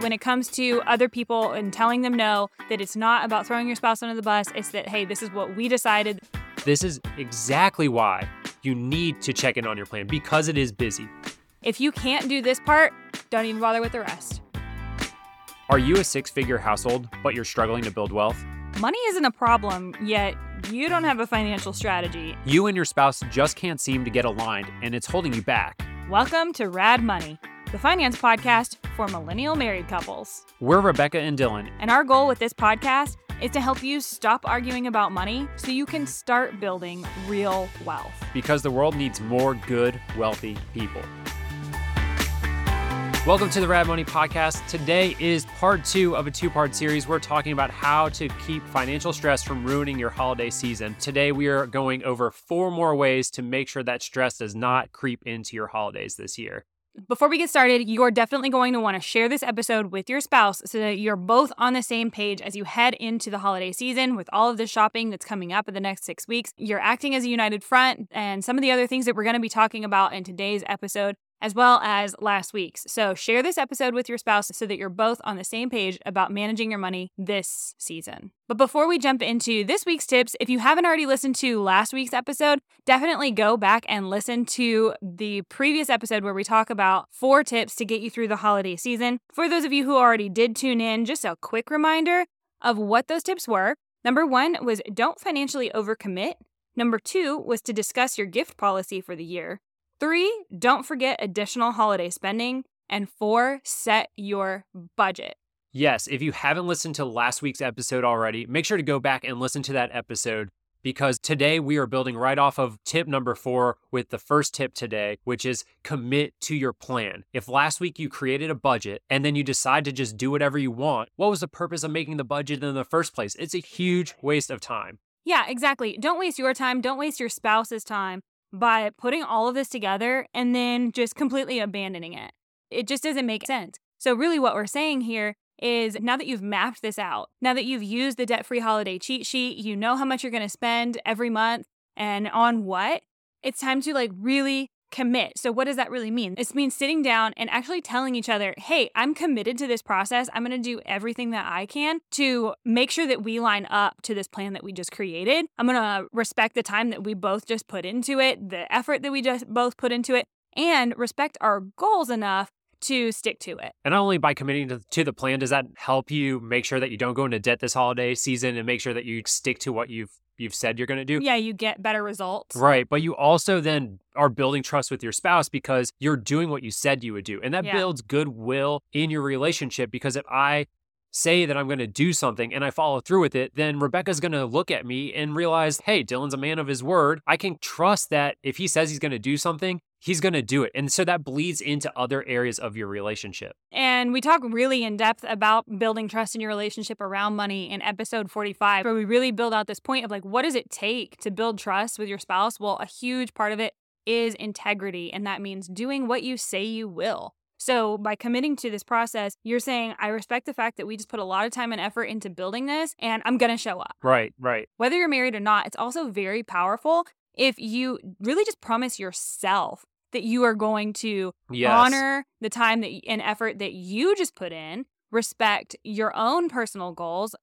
when it comes to other people and telling them no, that it's not about throwing your spouse under the bus. It's that, hey, this is what we decided. This is exactly why you need to check in on your plan because it is busy. If you can't do this part, don't even bother with the rest. Are you a six figure household, but you're struggling to build wealth? Money isn't a problem, yet you don't have a financial strategy. You and your spouse just can't seem to get aligned, and it's holding you back. Welcome to Rad Money, the finance podcast for millennial married couples. We're Rebecca and Dylan, And our goal with this podcast is to help you stop arguing about money so you can start building real wealth. because the world needs more good, wealthy people. Welcome to the Rad Money Podcast. Today is part two of a two part series. We're talking about how to keep financial stress from ruining your holiday season. Today, we are going over four more ways to make sure that stress does not creep into your holidays this year. Before we get started, you're definitely going to want to share this episode with your spouse so that you're both on the same page as you head into the holiday season with all of the shopping that's coming up in the next six weeks. You're acting as a united front and some of the other things that we're going to be talking about in today's episode. As well as last week's. So, share this episode with your spouse so that you're both on the same page about managing your money this season. But before we jump into this week's tips, if you haven't already listened to last week's episode, definitely go back and listen to the previous episode where we talk about four tips to get you through the holiday season. For those of you who already did tune in, just a quick reminder of what those tips were. Number one was don't financially overcommit. Number two was to discuss your gift policy for the year. Three, don't forget additional holiday spending. And four, set your budget. Yes, if you haven't listened to last week's episode already, make sure to go back and listen to that episode because today we are building right off of tip number four with the first tip today, which is commit to your plan. If last week you created a budget and then you decide to just do whatever you want, what was the purpose of making the budget in the first place? It's a huge waste of time. Yeah, exactly. Don't waste your time. Don't waste your spouse's time by putting all of this together and then just completely abandoning it. It just doesn't make sense. So, really, what we're saying here is now that you've mapped this out, now that you've used the debt free holiday cheat sheet, you know how much you're going to spend every month and on what, it's time to like really commit. So, what does that really mean? It means sitting down and actually telling each other, hey, I'm committed to this process. I'm going to do everything that I can to make sure that we line up to this plan that we just created. I'm going to respect the time that we both just put into it, the effort that we just both put into it, and respect our goals enough to stick to it. And not only by committing to, to the plan, does that help you make sure that you don't go into debt this holiday season and make sure that you stick to what you've you've said you're going to do? Yeah, you get better results. Right. But you also then are building trust with your spouse because you're doing what you said you would do. And that Yeah. builds goodwill in your relationship because if I say that I'm going to do something and I follow through with it, then Rebecca's going to look at me and realize, hey, Dylan's a man of his word. I can trust that if he says he's going to do something, he's going to do it. And so that bleeds into other areas of your relationship. And we talk really in depth about building trust in your relationship around money in episode 45, where we really build out this point of like, what does it take to build trust with your spouse? Well, a huge part of it is integrity. And that means doing what you say you will. So, by committing to this process, you're saying, I respect the fact that we just put a lot of time and effort into building this, and I'm going to show up. Right, right. Whether you're married or not, it's also very powerful if you really just promise yourself that you are going to Yes. honor the time that and effort that you just put in, respect your own personal goals,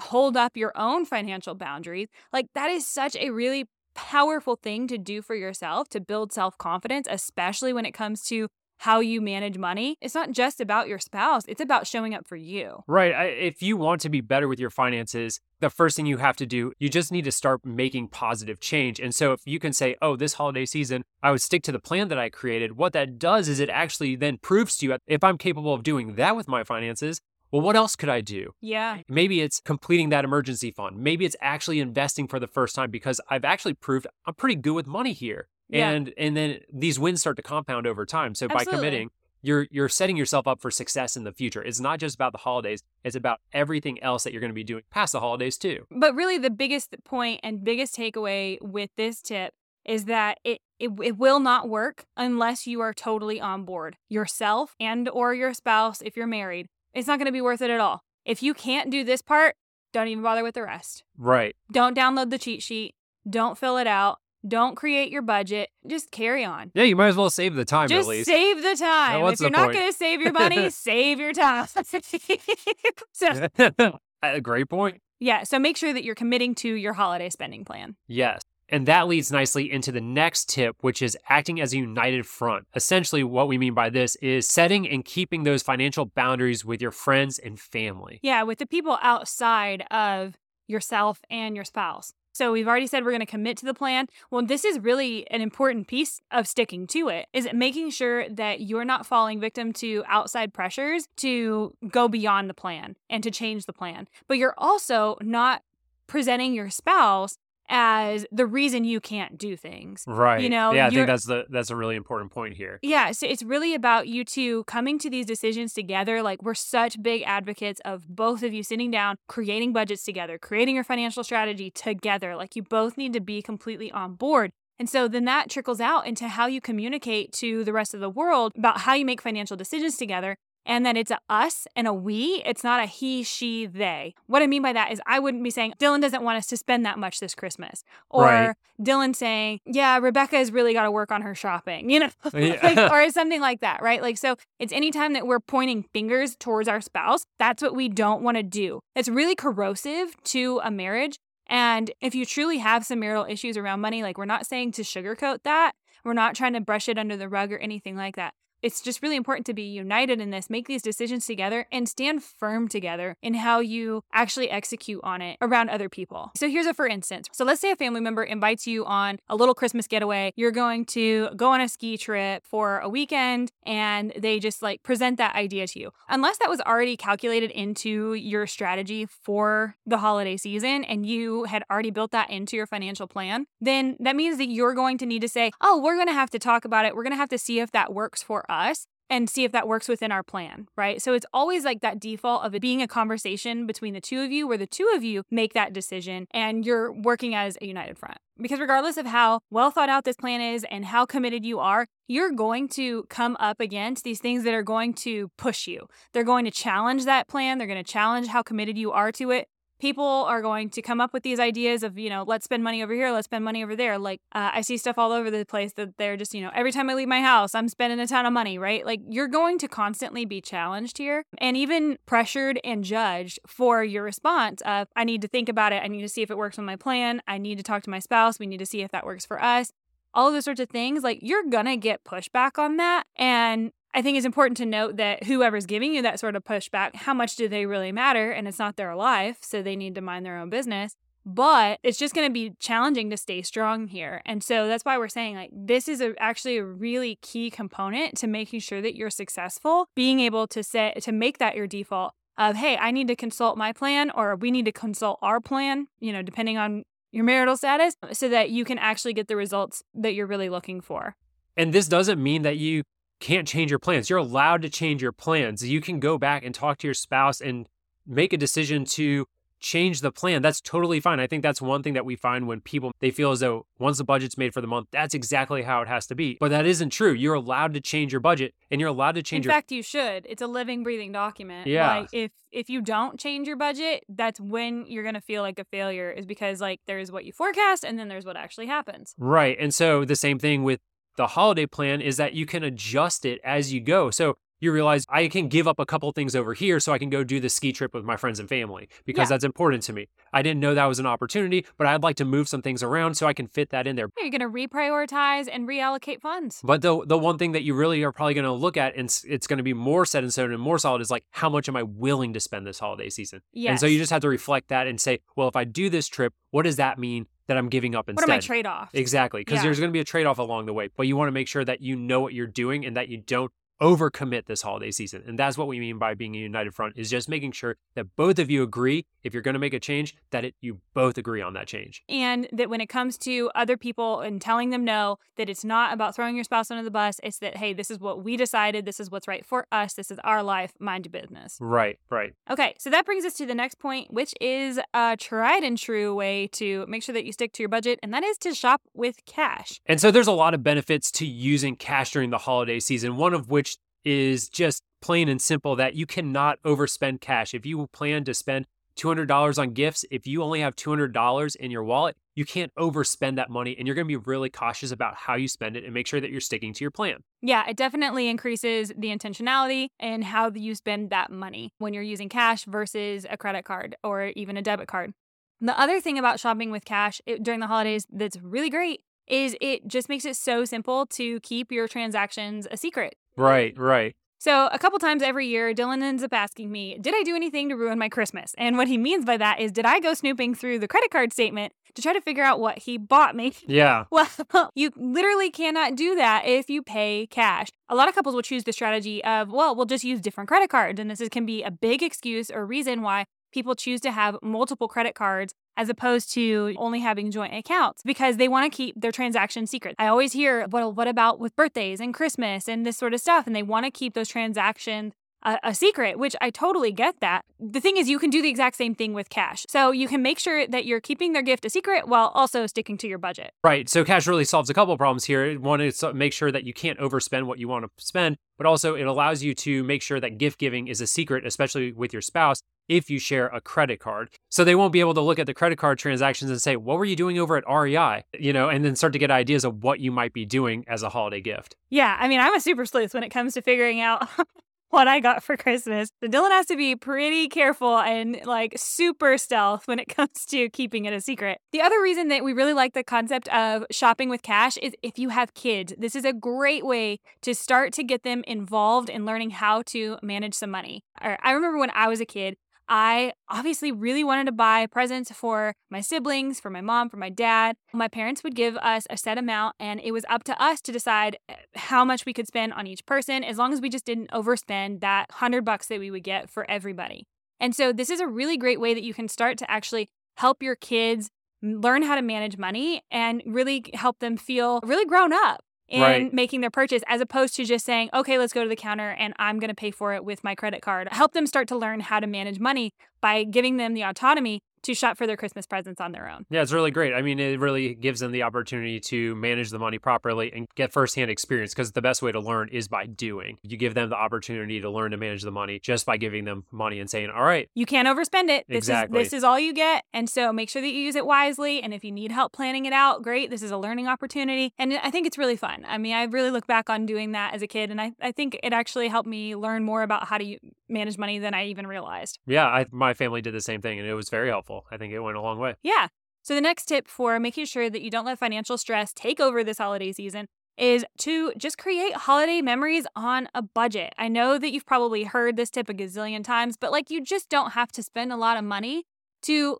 hold up your own financial boundaries. Like that is such a really powerful thing to do for yourself to build self-confidence, especially when it comes to how you manage money. It's not just about your spouse, it's about showing up for you. Right. I, if you want to be better with your finances, the first thing you have to do, you just need to start making positive change. And so if you can say, oh, this holiday season, I would stick to the plan that I created, what that does is it actually then proves to you if I'm capable of doing that with my finances, well, what else could I do? Yeah. Maybe it's completing that emergency fund. Maybe it's actually investing for the first time because I've actually proved I'm pretty good with money here. Yeah. And and then these wins start to compound over time. So by committing, you're you're setting yourself up for success in the future. It's not just about the holidays, it's about everything else that you're going to be doing past the holidays too. But really, the biggest point and biggest takeaway with this tip is that it, it it will not work unless you are totally on board yourself and or your spouse if you're married. It's not going to be worth it at all. If you can't do this part, don't even bother with the rest. Right. Don't download the cheat sheet. Don't fill it out. Don't create your budget. Just carry on. Yeah, you might as well save the time Just at least. save the time. what's if you're not going to save your money, save your time. so, a great point. yeah, so make sure that you're committing to your holiday spending plan. Yes. And that leads nicely into the next tip, which is acting as a united front. Essentially, what we mean by this is setting and keeping those financial boundaries with your friends and family. Yeah, with the people outside of yourself and your spouse. So we've already said we're going to commit to the plan. Well, this is really an important piece of sticking to it is making sure that you're not falling victim to outside pressures to go beyond the plan and to change the plan. But you're also not presenting your spouse as the reason you can't do things. Right. You know, yeah, I think that's the that's a really important point here. Yeah, so it's really about you two coming to these decisions together. Like, we're such big advocates of both of you sitting down, creating budgets together, creating your financial strategy together. Like, you both need to be completely on board. And so then that trickles out into how you communicate to the rest of the world about how you make financial decisions together. And that it's a us and a we. It's not a he, she, they. What I mean by that is I wouldn't be saying Dylan doesn't want us to spend that much this Christmas. Or Right. Dylan saying, yeah, Rebecca has really got to work on her shopping, you know, Yeah. like, or something like that, right? Like, so it's anytime that we're pointing fingers towards our spouse, that's what we don't want to do. It's really corrosive to a marriage. And if you truly have some marital issues around money, like we're not saying to sugarcoat that, we're not trying to brush it under the rug or anything like that. It's just really important to be united in this, make these decisions together, and stand firm together in how you actually execute on it around other people. So, here's a for instance. So, let's say a family member invites you on a little Christmas getaway. You're going to go on a ski trip for a weekend, and they just like present that idea to you. Unless that was already calculated into your strategy for the holiday season and you had already built that into your financial plan, then that means that you're going to need to say, oh, we're going to have to talk about it. We're going to have to see if that works for us and see if that works within our plan, right? So it's always like that default of it being a conversation between the two of you where the two of you make that decision and you're working as a united front. Because regardless of how well thought out this plan is and how committed you are, you're going to come up against these things that are going to push you. They're going to challenge that plan, they're going to challenge how committed you are to it people are going to come up with these ideas of you know let's spend money over here let's spend money over there. Like uh, i see stuff all over the place that they're just you know every time i leave my house i'm spending a ton of money right? Like you're going to constantly be challenged here and even pressured and judged for your response of i need to think about it. I need to see if it works with my plan. I need to talk to my spouse. We need to see if that works for us. All of those sorts of things. Like you're gonna get pushback on that. And I think it's important to note that whoever's giving you that sort of pushback, how much do they really matter? And it's not their life, so they need to mind their own business. But it's just going to be challenging to stay strong here. And so that's why we're saying like this is a, actually a really key component to making sure that you're successful, being able to say to make that your default of hey, I need to consult my plan or we need to consult our plan, you know, depending on your marital status so that you can actually get the results that you're really looking for. And this doesn't mean that you can't change your plans. You're allowed to change your plans. You can go back and talk to your spouse and make a decision to change the plan. That's totally fine. I think that's one thing that we find when people they feel as though once the budget's made for the month, that's exactly how it has to be. But that isn't true. You're allowed to change your budget and you're allowed to change In your fact, you should. It's a living, breathing document. Yeah. Like if if you don't change your budget, that's when you're gonna feel like a failure. Is because like there's what you forecast and then there's what actually happens. Right. And so the same thing with the holiday plan is that you can adjust it as you go. So you realize I can give up a couple things over here so I can go do the ski trip with my friends and family because Yeah. that's important to me. I didn't know that was an opportunity, but I'd like to move some things around so I can fit that in there. You're gonna reprioritize and reallocate funds. But the the one thing that you really are probably going to look at and it's, it's going to be more set in stone and more solid is like how much am I willing to spend this holiday season? Yes. And so you just have to reflect that and say, well, if I do this trip, what does that mean that I'm giving up what instead? are my trade offs? Exactly, because Yeah. there's going to be a trade off along the way, but you want to make sure that you know what you're doing and that you don't overcommit this holiday season. And that's what we mean by being a united front is just making sure that both of you agree if you're going to make a change that it, you both agree on that change. And that when it comes to other people and telling them no, that it's not about throwing your spouse under the bus. It's that, hey, this is what we decided. This is what's right for us. This is our life. Mind your business. Right, right. Okay, so that brings us to the next point, which is a tried and true way to make sure that you stick to your budget, and that is to shop with cash. And so there's a lot of benefits to using cash during the holiday season, one of which is just plain and simple that you cannot overspend cash. If you plan to spend $200 on gifts, if you only have $200 in your wallet, you can't overspend that money and you're going to be really cautious about how you spend it and make sure that you're sticking to your plan. Yeah, it definitely increases the intentionality and how you spend that money when you're using cash versus a credit card or even a debit card. The other thing about shopping with cash during the holidays that's really great is it just makes it so simple to keep your transactions a secret. Right, right. So, a couple times every year, Dylan ends up asking me, Did I do anything to ruin my Christmas? And what he means by that is, Did I go snooping through the credit card statement to try to figure out what he bought me? Yeah. Well, you literally cannot do that if you pay cash. A lot of couples will choose the strategy of, Well, we'll just use different credit cards. And this can be a big excuse or reason why people choose to have multiple credit cards as opposed to only having joint accounts because they want to keep their transaction secret. I always hear, well, what about with birthdays and Christmas and this sort of stuff? And they want to keep those transactions a, a, secret, which I totally get that. The thing is, you can do the exact same thing with cash. So you can make sure that you're keeping their gift a secret while also sticking to your budget. Right. So cash really solves a couple problems here. One is make sure that you can't overspend what you want to spend, but also it allows you to make sure that gift giving is a secret, especially with your spouse if you share a credit card. So they won't be able to look at the credit card transactions and say, what were you doing over at REI? You know, and then start to get ideas of what you might be doing as a holiday gift. Yeah. I mean, I'm a super sleuth when it comes to figuring out what I got for Christmas. So Dylan has to be pretty careful and like super stealth when it comes to keeping it a secret. The other reason that we really like the concept of shopping with cash is if you have kids, this is a great way to start to get them involved in learning how to manage some money. I remember when I was a kid, I obviously really wanted to buy presents for my siblings, for my mom, for my dad. My parents would give us a set amount, and it was up to us to decide eh, how much we could spend on each person, as long as we just didn't overspend that hundred bucks that we would get for everybody. And so, this is a really great way that you can start to actually help your kids learn how to manage money and really help them feel really grown up in right. making their purchase as opposed to just saying, okay, let's go to the counter and I'm going to pay for it with my credit card. Help them start to learn how to manage money by giving them the autonomy to shop for their Christmas presents on their own. Yeah, it's really great. I mean, it really gives them the opportunity to manage the money properly and get firsthand experience because the best way to learn is by doing. You give them the opportunity to learn to manage the money just by giving them money and saying, all right. You can't overspend it. This exactly. Is, this is all you get. And so make sure that you use it wisely. And if you need help planning it out, great. This is a learning opportunity. And I think it's really fun. I mean, I really look back on doing that as a kid. And I, I think it actually helped me learn more about how to manage money than I even realized. Yeah, I, my family did the same thing and it was very helpful. I think it went a long way. Yeah. So, the next tip for making sure that you don't let financial stress take over this holiday season is to just create holiday memories on a budget. I know that you've probably heard this tip a gazillion times, but like you just don't have to spend a lot of money to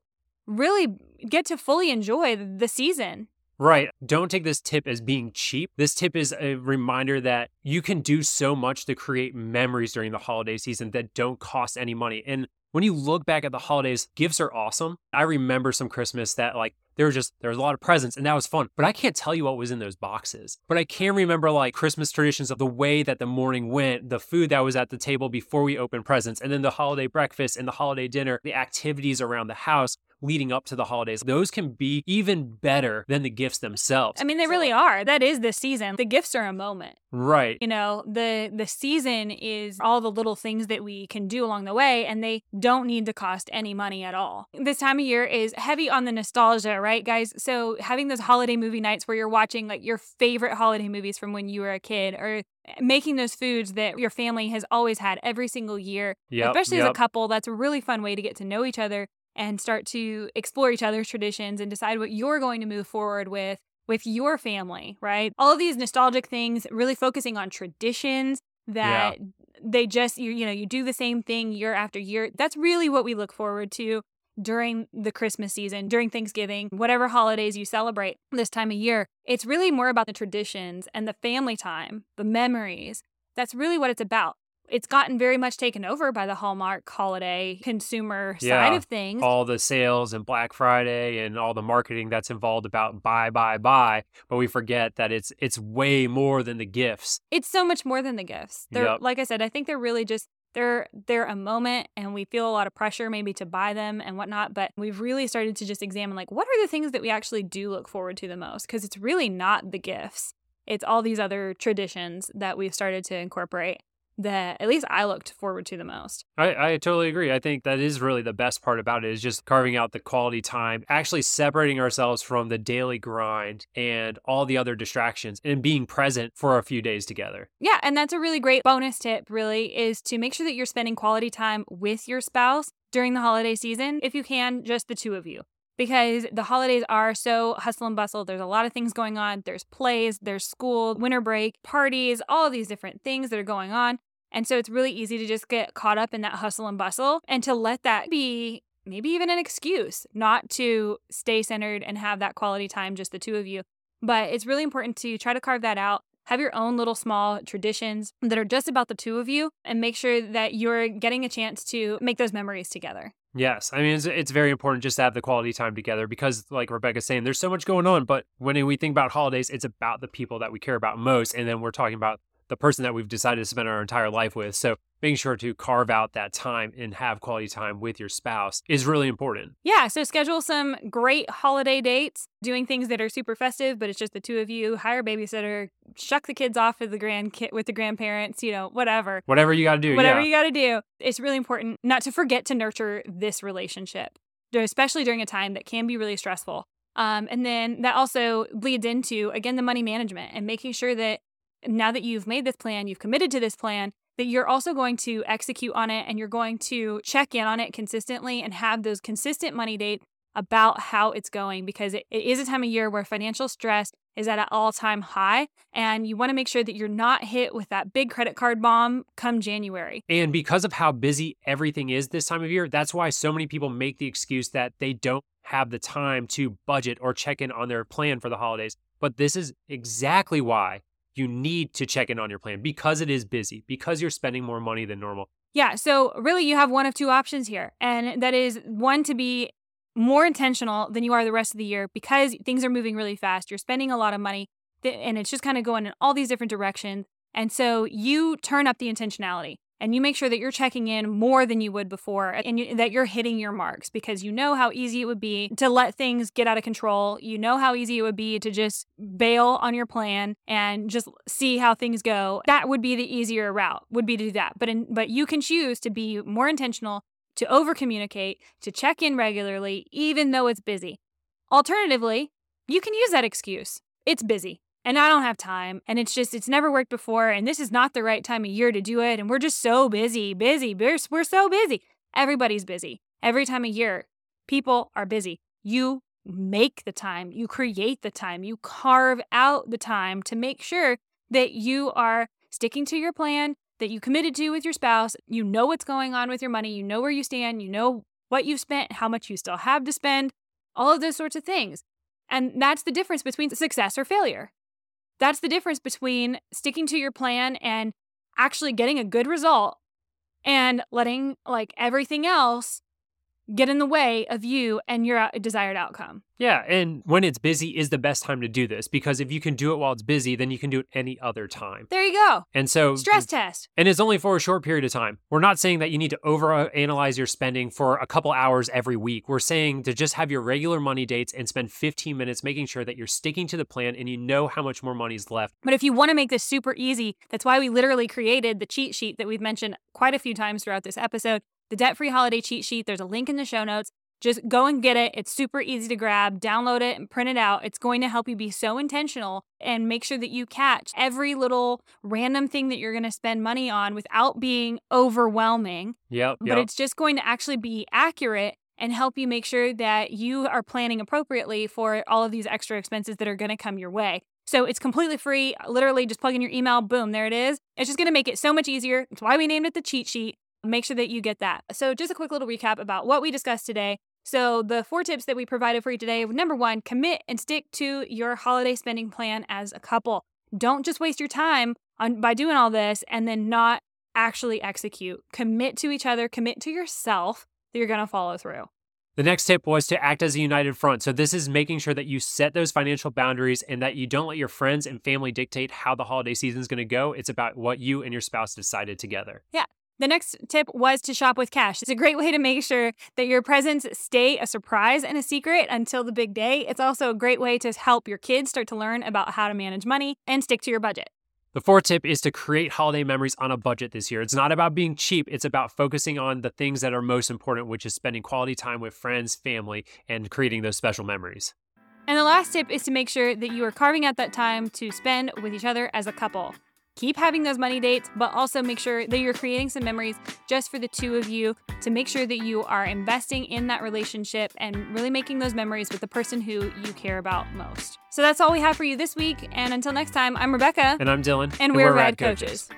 really get to fully enjoy the season. Right. Don't take this tip as being cheap. This tip is a reminder that you can do so much to create memories during the holiday season that don't cost any money. And when you look back at the holidays, gifts are awesome. I remember some Christmas that like there was just there was a lot of presents and that was fun. But I can't tell you what was in those boxes. But I can remember like Christmas traditions of the way that the morning went, the food that was at the table before we opened presents, and then the holiday breakfast and the holiday dinner, the activities around the house leading up to the holidays. Those can be even better than the gifts themselves. I mean, they really are. That is the season. The gifts are a moment. Right. You know, the the season is all the little things that we can do along the way and they don't need to cost any money at all. This time of year is heavy on the nostalgia, right, guys? So having those holiday movie nights where you're watching like your favorite holiday movies from when you were a kid or eh, making those foods that your family has always had every single year, yep, especially yep. as a couple, that's a really fun way to get to know each other and start to explore each other's traditions and decide what you're going to move forward with with your family, right? All of these nostalgic things, really focusing on traditions that yeah. they just you you know, you do the same thing year after year. That's really what we look forward to during the Christmas season, during Thanksgiving, whatever holidays you celebrate this time of year. It's really more about the traditions and the family time, the memories. That's really what it's about it's gotten very much taken over by the Hallmark holiday consumer yeah, side of things. All the sales and Black Friday and all the marketing that's involved about buy, buy, buy. But we forget that it's it's way more than the gifts. It's so much more than the gifts. They're yep. like I said, I think they're really just they're they're a moment and we feel a lot of pressure maybe to buy them and whatnot but we've really started to just examine like what are the things that we actually do look forward to the most because it's really not the gifts it's all these other traditions that we've started to incorporate that at least I looked forward to the most. I, I totally agree. I think that is really the best part about it is just carving out the quality time, actually separating ourselves from the daily grind and all the other distractions and being present for a few days together. Yeah, and that's a really great bonus tip, really, is to make sure that you're spending quality time with your spouse during the holiday season, if you can, just the two of you because the holidays are so hustle and bustle. There's a lot of things going on. There's plays, there's school, winter break, parties, all of these different things that are going on. And so it's really easy to just get caught up in that hustle and bustle and to let that be maybe even an excuse not to stay centered and have that quality time, just the two of you. But it's really important to try to carve that out. Have your own little small traditions that are just about the two of you and make sure that you're getting a chance to make those memories together. Yes, I mean it's, it's very important just to have the quality time together because, like Rebecca's saying, there's so much going on. But when we think about holidays, it's about the people that we care about most, and then we're talking about the person that we've decided to spend our entire life with. So making sure to carve out that time and have quality time with your spouse is really important. Yeah, so schedule some great holiday dates, doing things that are super festive, but it's just the two of you. Hire a babysitter, shuck the kids off with the grand with the grandparents, you know, whatever. Whatever you got to do. Whatever yeah. you got to do. It's really important not to forget to nurture this relationship, especially during a time that can be really stressful. Um, and then that also leads into again the money management and making sure that now that you've made this plan, you've committed to this plan, that you're also going to execute on it and you're going to check in on it consistently and have those consistent money dates about how it's going because it, is a time of year where financial stress is at an all time high. And you want to make sure that you're not hit with that big credit card bomb come January. And because of how busy everything is this time of year, that's why so many people make the excuse that they don't have the time to budget or check in on their plan for the holidays. But this is exactly why you need to check in on your plan because it is busy, because you're spending more money than normal. Yeah. So, really, you have one of two options here. And that is one to be more intentional than you are the rest of the year because things are moving really fast. You're spending a lot of money and it's just kind of going in all these different directions. And so, you turn up the intentionality and you make sure that you're checking in more than you would before and you, that you're hitting your marks because you know how easy it would be to let things get out of control. You know how easy it would be to just bail on your plan and just see how things go. That would be the easier route, would be to do that. But in, but you can choose to be more intentional, to over communicate, to check in regularly even though it's busy. Alternatively, you can use that excuse. It's busy and I don't have time. And it's just, it's never worked before. And this is not the right time of year to do it. And we're just so busy, busy. We're, we're so busy. Everybody's busy. Every time of year, people are busy. You make the time, you create the time, you carve out the time to make sure that you are sticking to your plan that you committed to with your spouse. You know what's going on with your money. You know where you stand. You know what you've spent, how much you still have to spend, all of those sorts of things. And that's the difference between success or failure. That's the difference between sticking to your plan and actually getting a good result and letting like everything else get in the way of you and your uh, desired outcome. Yeah, and when it's busy is the best time to do this because if you can do it while it's busy, then you can do it any other time. There you go. And so stress test. And it's only for a short period of time. We're not saying that you need to over analyze your spending for a couple hours every week. We're saying to just have your regular money dates and spend 15 minutes making sure that you're sticking to the plan and you know how much more money is left. But if you want to make this super easy, that's why we literally created the cheat sheet that we've mentioned quite a few times throughout this episode the debt free holiday cheat sheet. There's a link in the show notes. Just go and get it. It's super easy to grab, download it and print it out. It's going to help you be so intentional and make sure that you catch every little random thing that you're going to spend money on without being overwhelming. Yep. But it's just going to actually be accurate and help you make sure that you are planning appropriately for all of these extra expenses that are going to come your way. So it's completely free. Literally, just plug in your email, boom, there it is. It's just going to make it so much easier. It's why we named it the cheat sheet. Make sure that you get that. So, just a quick little recap about what we discussed today. So, the four tips that we provided for you today number one, commit and stick to your holiday spending plan as a couple. Don't just waste your time on by doing all this and then not actually execute. Commit to each other, commit to yourself that you're going to follow through. The next tip was to act as a united front. So, this is making sure that you set those financial boundaries and that you don't let your friends and family dictate how the holiday season is going to go. It's about what you and your spouse decided together. Yeah. The next tip was to shop with cash. It's a great way to make sure that your presents stay a surprise and a secret until the big day. It's also a great way to help your kids start to learn about how to manage money and stick to your budget. The fourth tip is to create holiday memories on a budget this year. It's not about being cheap, it's about focusing on the things that are most important, which is spending quality time with friends, family, and creating those special memories. And the last tip is to make sure that you are carving out that time to spend with each other as a couple. Keep having those money dates, but also make sure that you're creating some memories just for the two of you to make sure that you are investing in that relationship and really making those memories with the person who you care about most. So that's all we have for you this week. And until next time, I'm Rebecca. And I'm Dylan. And, we're, Rad, Coaches.